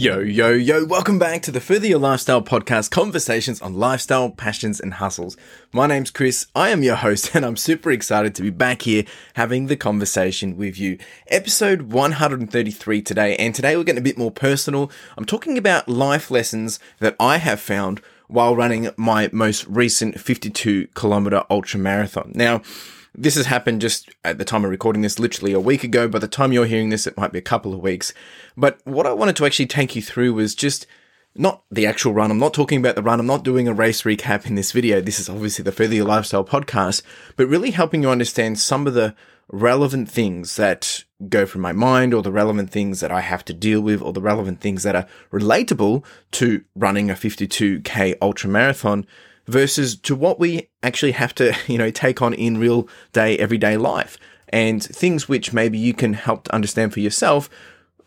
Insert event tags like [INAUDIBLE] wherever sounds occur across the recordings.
Yo, yo, yo, welcome back to the Further Your Lifestyle podcast, conversations on lifestyle, passions, and hustles. My name's Chris, I am your host, [LAUGHS] and I'm super excited to be back here having the conversation with you. Episode 133 today, and today we're getting a bit more personal. I'm talking about life lessons that I have found while running my most recent 52 kilometer ultra marathon. Now, this has happened just at the time of recording this, literally a week ago. By the time you're hearing this, it might be a couple of weeks. But what I wanted to actually take you through was just not the actual run. I'm not talking about the run. I'm not doing a race recap in this video. This is obviously the Further Your Lifestyle podcast, but really helping you understand some of the relevant things that go through my mind or the relevant things that I have to deal with or the relevant things that are relatable to running a 52k ultra marathon versus to what we actually have to, [LAUGHS] you know, take on in real day, everyday life and things which maybe you can help to understand for yourself.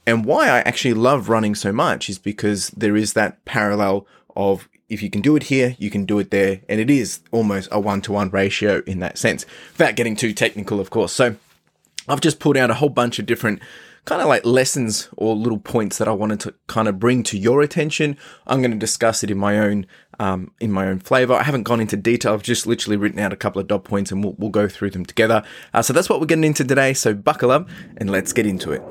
And why I actually love running so much is because there is that parallel of if you can do it here, you can do it there. And it is almost a one to one ratio in that sense, without getting too technical, of course. So I've just pulled out a whole bunch of different kind of like lessons or little points that I wanted to kind of bring to your attention. I'm going to discuss it in my own um, in my own flavor. I haven't gone into detail. I've just literally written out a couple of dot points and we'll, we'll go through them together. Uh, so that's what we're getting into today. So buckle up and let's get into it.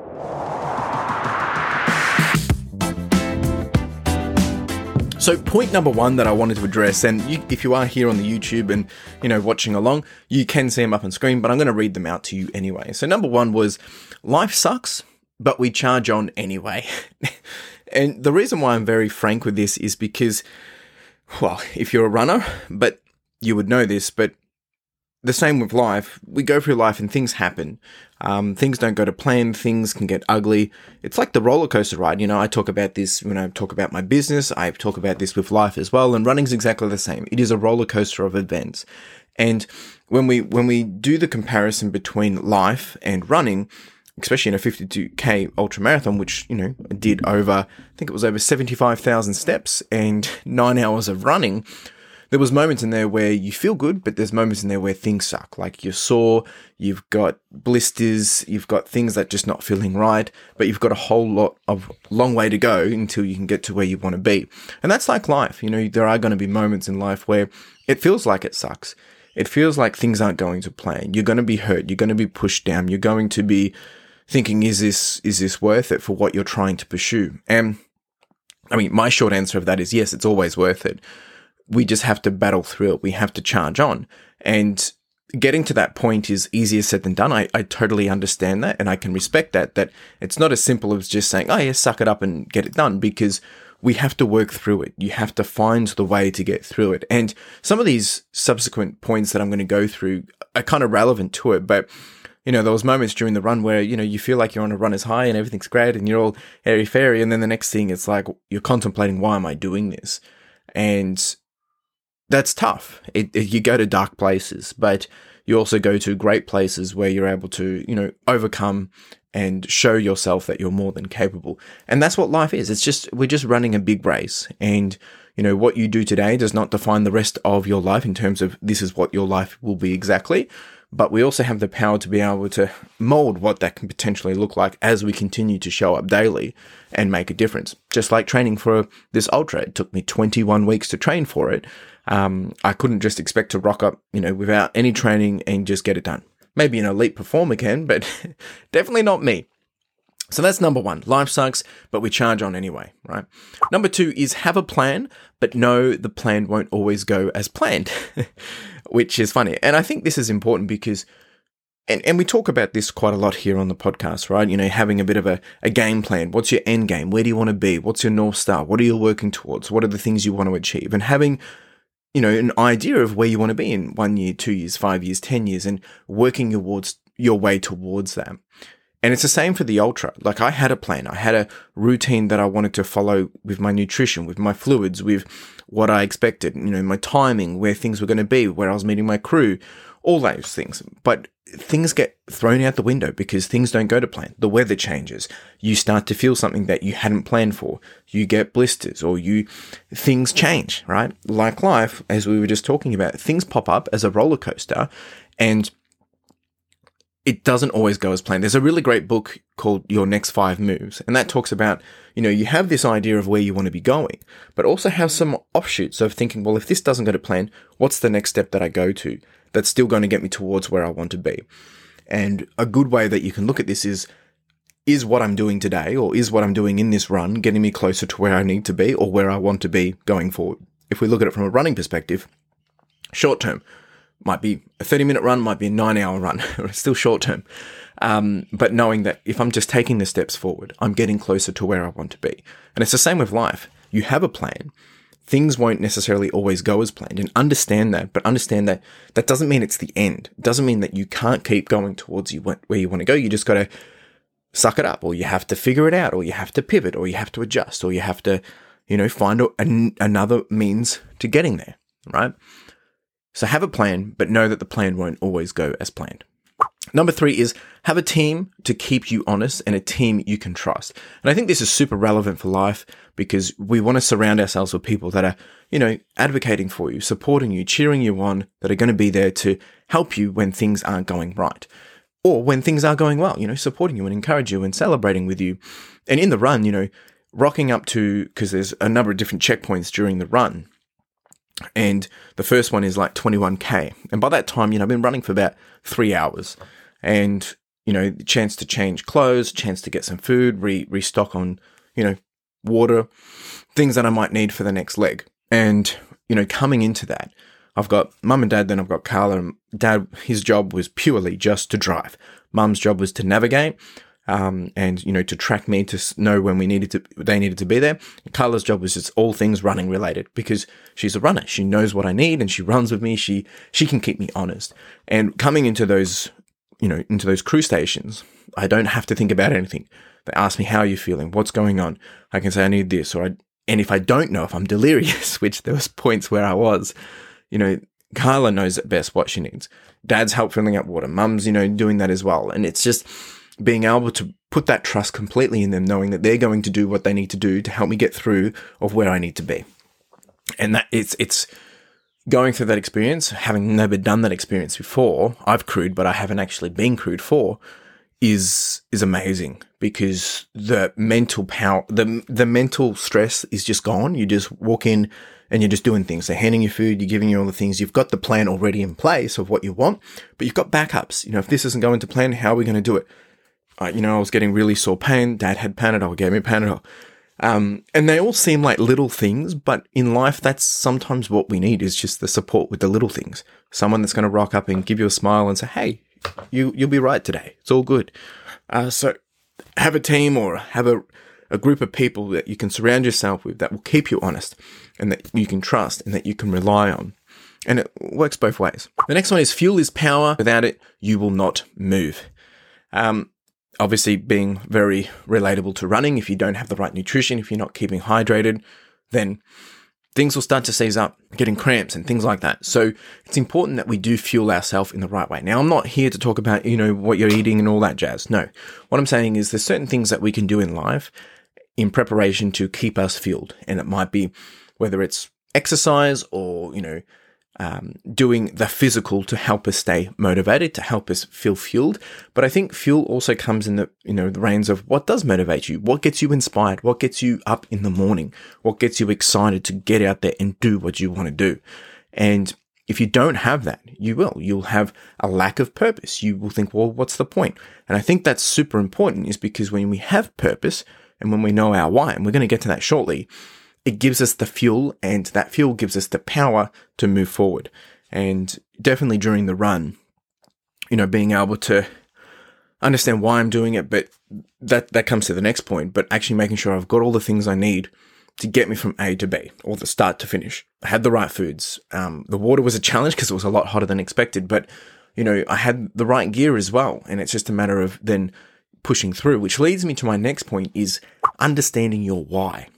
So, point number one that I wanted to address, and you, if you are here on the YouTube and you know watching along, you can see them up on screen, but I'm going to read them out to you anyway. So, number one was life sucks, but we charge on anyway. [LAUGHS] and the reason why I'm very frank with this is because, well, if you're a runner, but you would know this, but the same with life. We go through life and things happen. Um, things don't go to plan. Things can get ugly. It's like the roller coaster ride. You know, I talk about this when I talk about my business. I talk about this with life as well. And running's exactly the same. It is a roller coaster of events. And when we, when we do the comparison between life and running, especially in a 52k ultra marathon, which, you know, did over, I think it was over 75,000 steps and [LAUGHS] nine hours of running there was moments in there where you feel good, but there's moments in there where things suck. Like you're sore, you've got blisters, you've got things that just not feeling right, but you've got a whole lot of long way to go until you can get to where you want to be. And that's like life. You know, there are going to be moments in life where it feels like it sucks. It feels like things aren't going to plan. You're going to be hurt. You're going to be pushed down. You're going to be thinking, is this, is this worth it for what you're trying to pursue? And I mean, my short answer of that is yes, it's always worth it we just have to battle through it. We have to charge on. And getting to that point is easier said than done. I, I totally understand that and I can respect that, that it's not as simple as just saying, oh yeah, suck it up and get it done because we have to work through it. You have to find the way to get through it. And some of these subsequent points that I'm going to go through are kind of relevant to it, but you know, there was moments during the run where, you know, you feel like you're on a runner's high and everything's great and you're all airy fairy. And then the next thing it's like, you're contemplating, why am I doing this? And that's tough. It, it, you go to dark places, but you also go to great places where you're able to, you know, overcome and show yourself that you're more than capable. And that's what life is. It's just, we're just running a big race. And, you know, what you do today does not define the rest of your life in terms of this is what your life will be exactly. But we also have the power to be able to mold what that can potentially look like as we continue to show up daily and make a difference. Just like training for this ultra, it took me 21 weeks to train for it. Um, I couldn't just expect to rock up, you know, without any training and just get it done. Maybe an elite performer can, but [LAUGHS] definitely not me. So that's number one. Life sucks, but we charge on anyway, right? Number two is have a plan, but know the plan won't always go as planned, [LAUGHS] which is funny. And I think this is important because, and, and we talk about this quite a lot here on the podcast, right? You know, having a bit of a, a game plan. What's your end game? Where do you want to be? What's your North Star? What are you working towards? What are the things you want to achieve? And having you know, an idea of where you want to be in one year, two years, five years, 10 years, and working towards your way towards that. And it's the same for the ultra. Like I had a plan. I had a routine that I wanted to follow with my nutrition, with my fluids, with what I expected, you know, my timing, where things were going to be, where I was meeting my crew, all those things. But things get thrown out the window because things don't go to plan. The weather changes. You start to feel something that you hadn't planned for. You get blisters or you, things change, right? Like life, as we were just talking about, things pop up as a roller coaster and it doesn't always go as planned. There's a really great book called Your Next Five Moves, and that talks about, you know, you have this idea of where you want to be going, but also have some offshoots of thinking, well, if this doesn't go to plan, what's the next step that I go to that's still going to get me towards where I want to be? And a good way that you can look at this is, is what I'm doing today or is what I'm doing in this run getting me closer to where I need to be or where I want to be going forward? If we look at it from a running perspective, short term, might be a 30 minute run, might be a nine hour run, [LAUGHS] still short term. Um, but knowing that if I'm just taking the steps forward, I'm getting closer to where I want to be. And it's the same with life. You have a plan. Things won't necessarily always go as planned and understand that, but understand that that doesn't mean it's the end. It doesn't mean that you can't keep going towards you where you want to go. You just got to suck it up or you have to figure it out or you have to pivot or you have to adjust or you have to, you know, find a, a, another means to getting there, right? So have a plan, but know that the plan won't always go as planned. Number three is have a team to keep you honest and a team you can trust. And I think this is super relevant for life because we want to surround ourselves with people that are, you know, advocating for you, supporting you, cheering you on, that are going to be there to help you when things aren't going right or when things are going well, you know, supporting you and encourage you and celebrating with you. And in the run, you know, rocking up to, because there's a number of different checkpoints during the run and the first one is like 21k. And by that time, you know, I've been running for about three hours, and you know, chance to change clothes, chance to get some food, re- restock on, you know, water, things that I might need for the next leg. And you know, coming into that, I've got mum and dad. Then I've got Carla. And Dad, his job was purely just to drive. Mum's job was to navigate um, and you know to track me to know when we needed to they needed to be there. Carla's job was just all things running related because she's a runner. She knows what I need and she runs with me. She she can keep me honest. And coming into those you know into those crew stations, I don't have to think about anything. They ask me how are you feeling, what's going on. I can say I need this, or I and if I don't know if I'm [LAUGHS] delirious, which there was points where I was, you know, Carla knows at best what she needs. Dad's help filling up water. Mum's, you know, doing that as well. And it's just being able to put that trust completely in them, knowing that they're going to do what they need to do to help me get through of where I need to be. And that it's it's going through that experience, having never done that experience before. I've crewed, but I haven't actually been crewed for. Is is amazing because the mental power, the the mental stress is just gone. You just walk in and you're just doing things. They're handing you food, you're giving you all the things. You've got the plan already in place of what you want, but you've got backups. You know, if this isn't going to plan, how are we going to do it? Uh, you know, I was getting really sore pain. Dad had Panadol, gave me Panadol. Um, and they all seem like little things, but in life, that's sometimes what we need is just the support with the little things. Someone that's going to rock up and give you a smile and say, "Hey, you you'll be right today. It's all good." Uh, so, have a team or have a a group of people that you can surround yourself with that will keep you honest and that you can trust and that you can rely on. And it works both ways. The next one is fuel is power. Without it, you will not move. Um, obviously being very relatable to running. If you don't have the right nutrition, if you're not keeping hydrated, then things will start to seize up, getting cramps and things like that. So it's important that we do fuel ourselves in the right way. Now, I'm not here to talk about, you know, what you're eating and all that jazz. No. What I'm saying is there's certain things that we can do in life in preparation to keep us fueled. And it might be whether it's exercise or, you know, um, doing the physical to help us stay motivated, to help us feel fueled. But I think fuel also comes in the you know the reins of what does motivate you, what gets you inspired, what gets you up in the morning, what gets you excited to get out there and do what you want to do. And if you don't have that, you will. You'll have a lack of purpose. You will think, well, what's the point? And I think that's super important is because when we have purpose and when we know our why, and we're going to get to that shortly, it gives us the fuel and that fuel gives us the power to move forward. And definitely during the run, you know, being able to understand why I'm doing it, but that, that comes to the next point, but actually making sure I've got all the things I need to get me from A to B or the start to finish. I had the right foods. Um, the water was a challenge because it was a lot hotter than expected, but you know, I had the right gear as well. And it's just a matter of then pushing through, which leads me to my next point is understanding your why.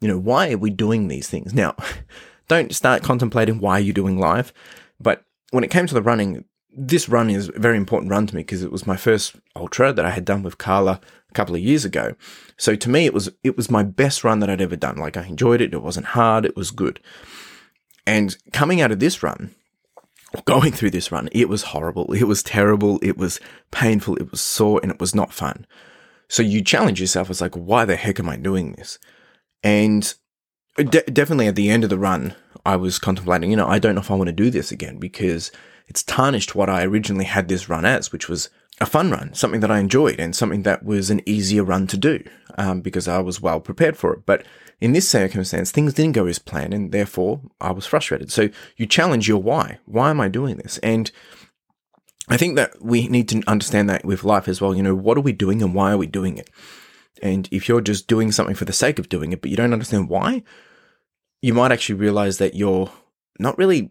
You know, why are we doing these things? Now, [LAUGHS] don't start contemplating why you're doing live. But when it came to the running, this run is a very important run to me because it was my first ultra that I had done with Carla a couple of years ago. So to me, it was it was my best run that I'd ever done. Like I enjoyed it. It wasn't hard. It was good. And coming out of this run, going through this run, it was horrible. It was terrible. It was painful. It was sore and it was not fun. So you challenge yourself. It's like, why the heck am I doing this? And de- definitely at the end of the run, I was contemplating, you know, I don't know if I want to do this again because it's tarnished what I originally had this run as, which was a fun run, something that I enjoyed and something that was an easier run to do um, because I was well prepared for it. But in this circumstance, things didn't go as planned and therefore I was frustrated. So you challenge your why. Why am I doing this? And I think that we need to understand that with life as well. You know, what are we doing and why are we doing it? And if you're just doing something for the sake of doing it, but you don't understand why, you might actually realize that you're not really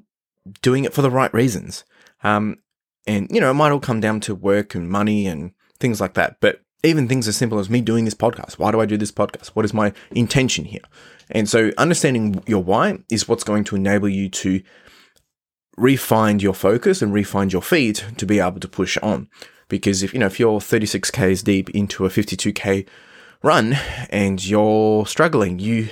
doing it for the right reasons. Um, and, you know, it might all come down to work and money and things like that. But even things as simple as me doing this podcast. Why do I do this podcast? What is my intention here? And so understanding your why is what's going to enable you to refine your focus and refine your feet to be able to push on. Because if, you know, if you're 36Ks deep into a 52K run and you're struggling, you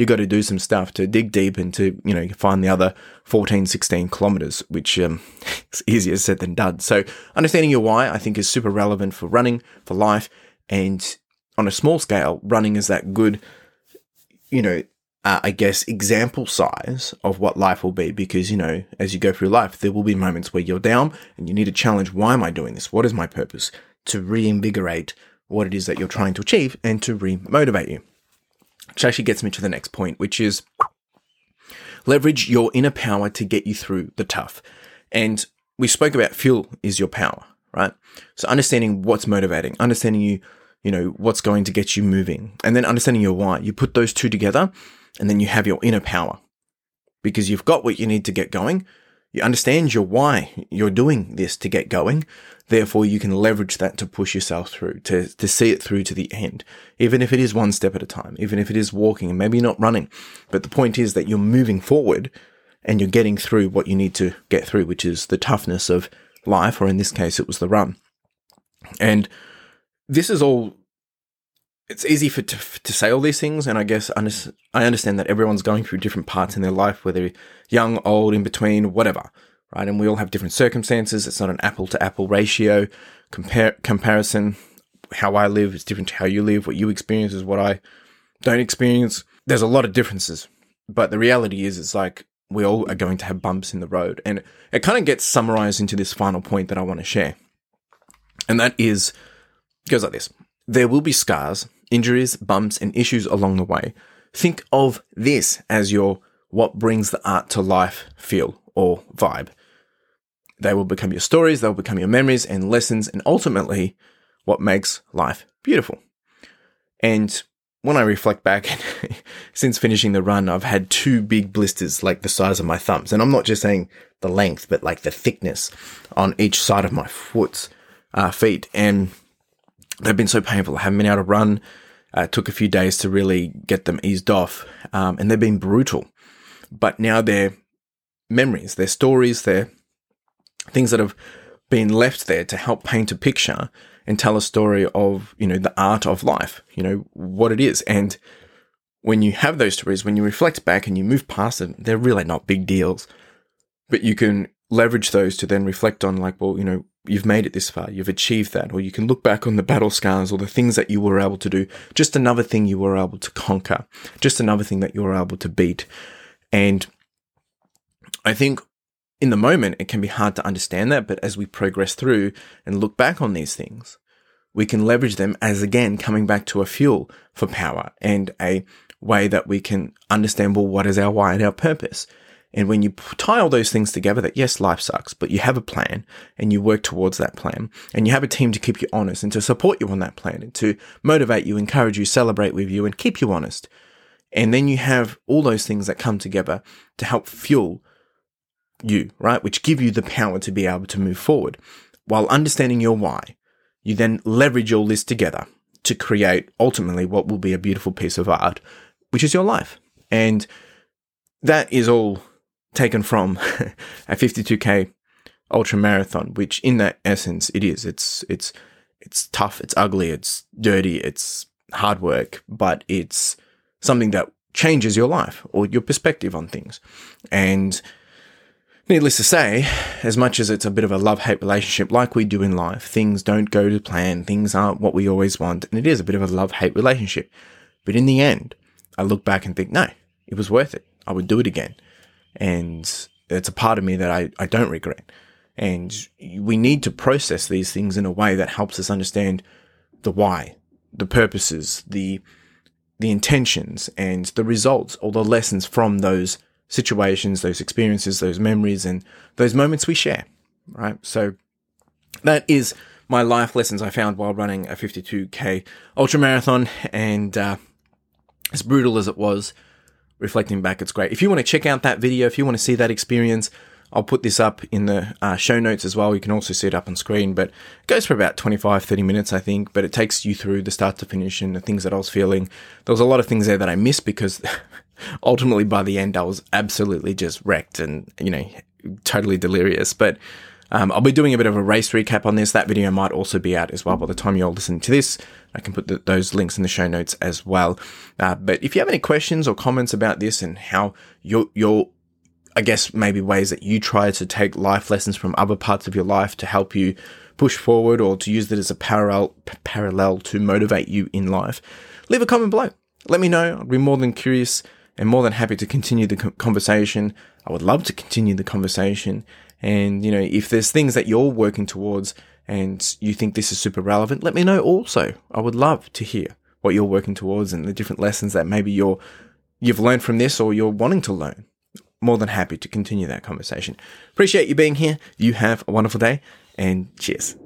you got to do some stuff to dig deep and to, you know, find the other 14, 16 kilometers, which um, [LAUGHS] is easier said than done. So understanding your why, I think, is super relevant for running, for life. And on a small scale, running is that good, you know, uh, I guess, example size of what life will be. Because, you know, as you go through life, there will be moments where you're down and you need to challenge why am I doing this? What is my purpose? To reinvigorate what it is that you're trying to achieve and to re motivate you. Which actually gets me to the next point, which is leverage your inner power to get you through the tough. And we spoke about fuel is your power, right? So understanding what's motivating, understanding you, you know, what's going to get you moving, and then understanding your why. You put those two together and then you have your inner power because you've got what you need to get going. You understand your why you're doing this to get going. Therefore, you can leverage that to push yourself through, to, to see it through to the end, even if it is one step at a time, even if it is walking and maybe not running. But the point is that you're moving forward and you're getting through what you need to get through, which is the toughness of life, or in this case, it was the run. And this is all it's easy for to, to say all these things, and I guess I understand that everyone's going through different parts in their life, whether young, old, in between, whatever, right? And we all have different circumstances. It's not an apple to apple ratio comparison. How I live is different to how you live. What you experience is what I don't experience. There's a lot of differences, but the reality is, it's like we all are going to have bumps in the road, and it kind of gets summarized into this final point that I want to share, and that is goes like this: there will be scars injuries, bumps, and issues along the way. Think of this as your what brings the art to life feel or vibe. They will become your stories, they'll become your memories and lessons, and ultimately what makes life beautiful. And when I reflect back, [LAUGHS] since finishing the run, I've had two big blisters like the size of my thumbs. And I'm not just saying the length, but like the thickness on each side of my foot, uh, feet. And they've been so painful. I haven't been able to run. Uh, it took a few days to really get them eased off, um, and they've been brutal. But now they're memories, they're stories, they're things that have been left there to help paint a picture and tell a story of you know the art of life, you know what it is. And when you have those stories, when you reflect back and you move past them, they're really not big deals. But you can leverage those to then reflect on, like, well, you know, you've made it this far, you've achieved that, or you can look back on the battle scars or the things that you were able to do, just another thing you were able to conquer, just another thing that you were able to beat. And I think in the moment, it can be hard to understand that, but as we progress through and look back on these things, we can leverage them as again coming back to a fuel for power and a way that we can understand well what is our why and our purpose and when you tie all those things together, that yes, life sucks, but you have a plan and you work towards that plan and you have a team to keep you honest and to support you on that plan and to motivate you, encourage you, celebrate with you and keep you honest. And then you have all those things that come together to help fuel you, right? Which give you the power to be able to move forward. While understanding your why, you then leverage all this together to create ultimately what will be a beautiful piece of art, which is your life. And that is all taken from [LAUGHS] a 52k ultra marathon, which in that essence it is. It's it's it's tough, it's ugly, it's dirty, it's hard work, but it's something that changes your life or your perspective on things. And Needless to say, as much as it's a bit of a love hate relationship, like we do in life, things don't go to plan, things aren't what we always want, and it is a bit of a love hate relationship. But in the end, I look back and think, no, it was worth it. I would do it again. And it's a part of me that I, I don't regret. And we need to process these things in a way that helps us understand the why, the purposes, the the intentions and the results or the lessons from those situations, those experiences, those memories, and those moments we share, right? So that is my life lessons I found while running a 52k ultra marathon. And uh, as brutal as it was, reflecting back, it's great. If you want to check out that video, if you want to see that experience, I'll put this up in the uh, show notes as well. You can also see it up on screen, but it goes for about 25, 30 minutes, I think. But it takes you through the start to finish and the things that I was feeling. There was a lot of things there that I missed because [LAUGHS] ultimately by the end, I was absolutely just wrecked and, you know, totally delirious. But um, I'll be doing a bit of a race recap on this. That video might also be out as well by the time you're listening to this. I can put the, those links in the show notes as well. Uh, but if you have any questions or comments about this and how your your I guess maybe ways that you try to take life lessons from other parts of your life to help you push forward or to use it as a parallel parallel to motivate you in life, leave a comment below. Let me know. I'd be more than curious and more than happy to continue the conversation. I would love to continue the conversation. And, you know, if there's things that you're working towards and you think this is super relevant, let me know also. I would love to hear what you're working towards and the different lessons that maybe you're, you've learned from this or you're wanting to learn. More than happy to continue that conversation. Appreciate you being here. You have a wonderful day and cheers.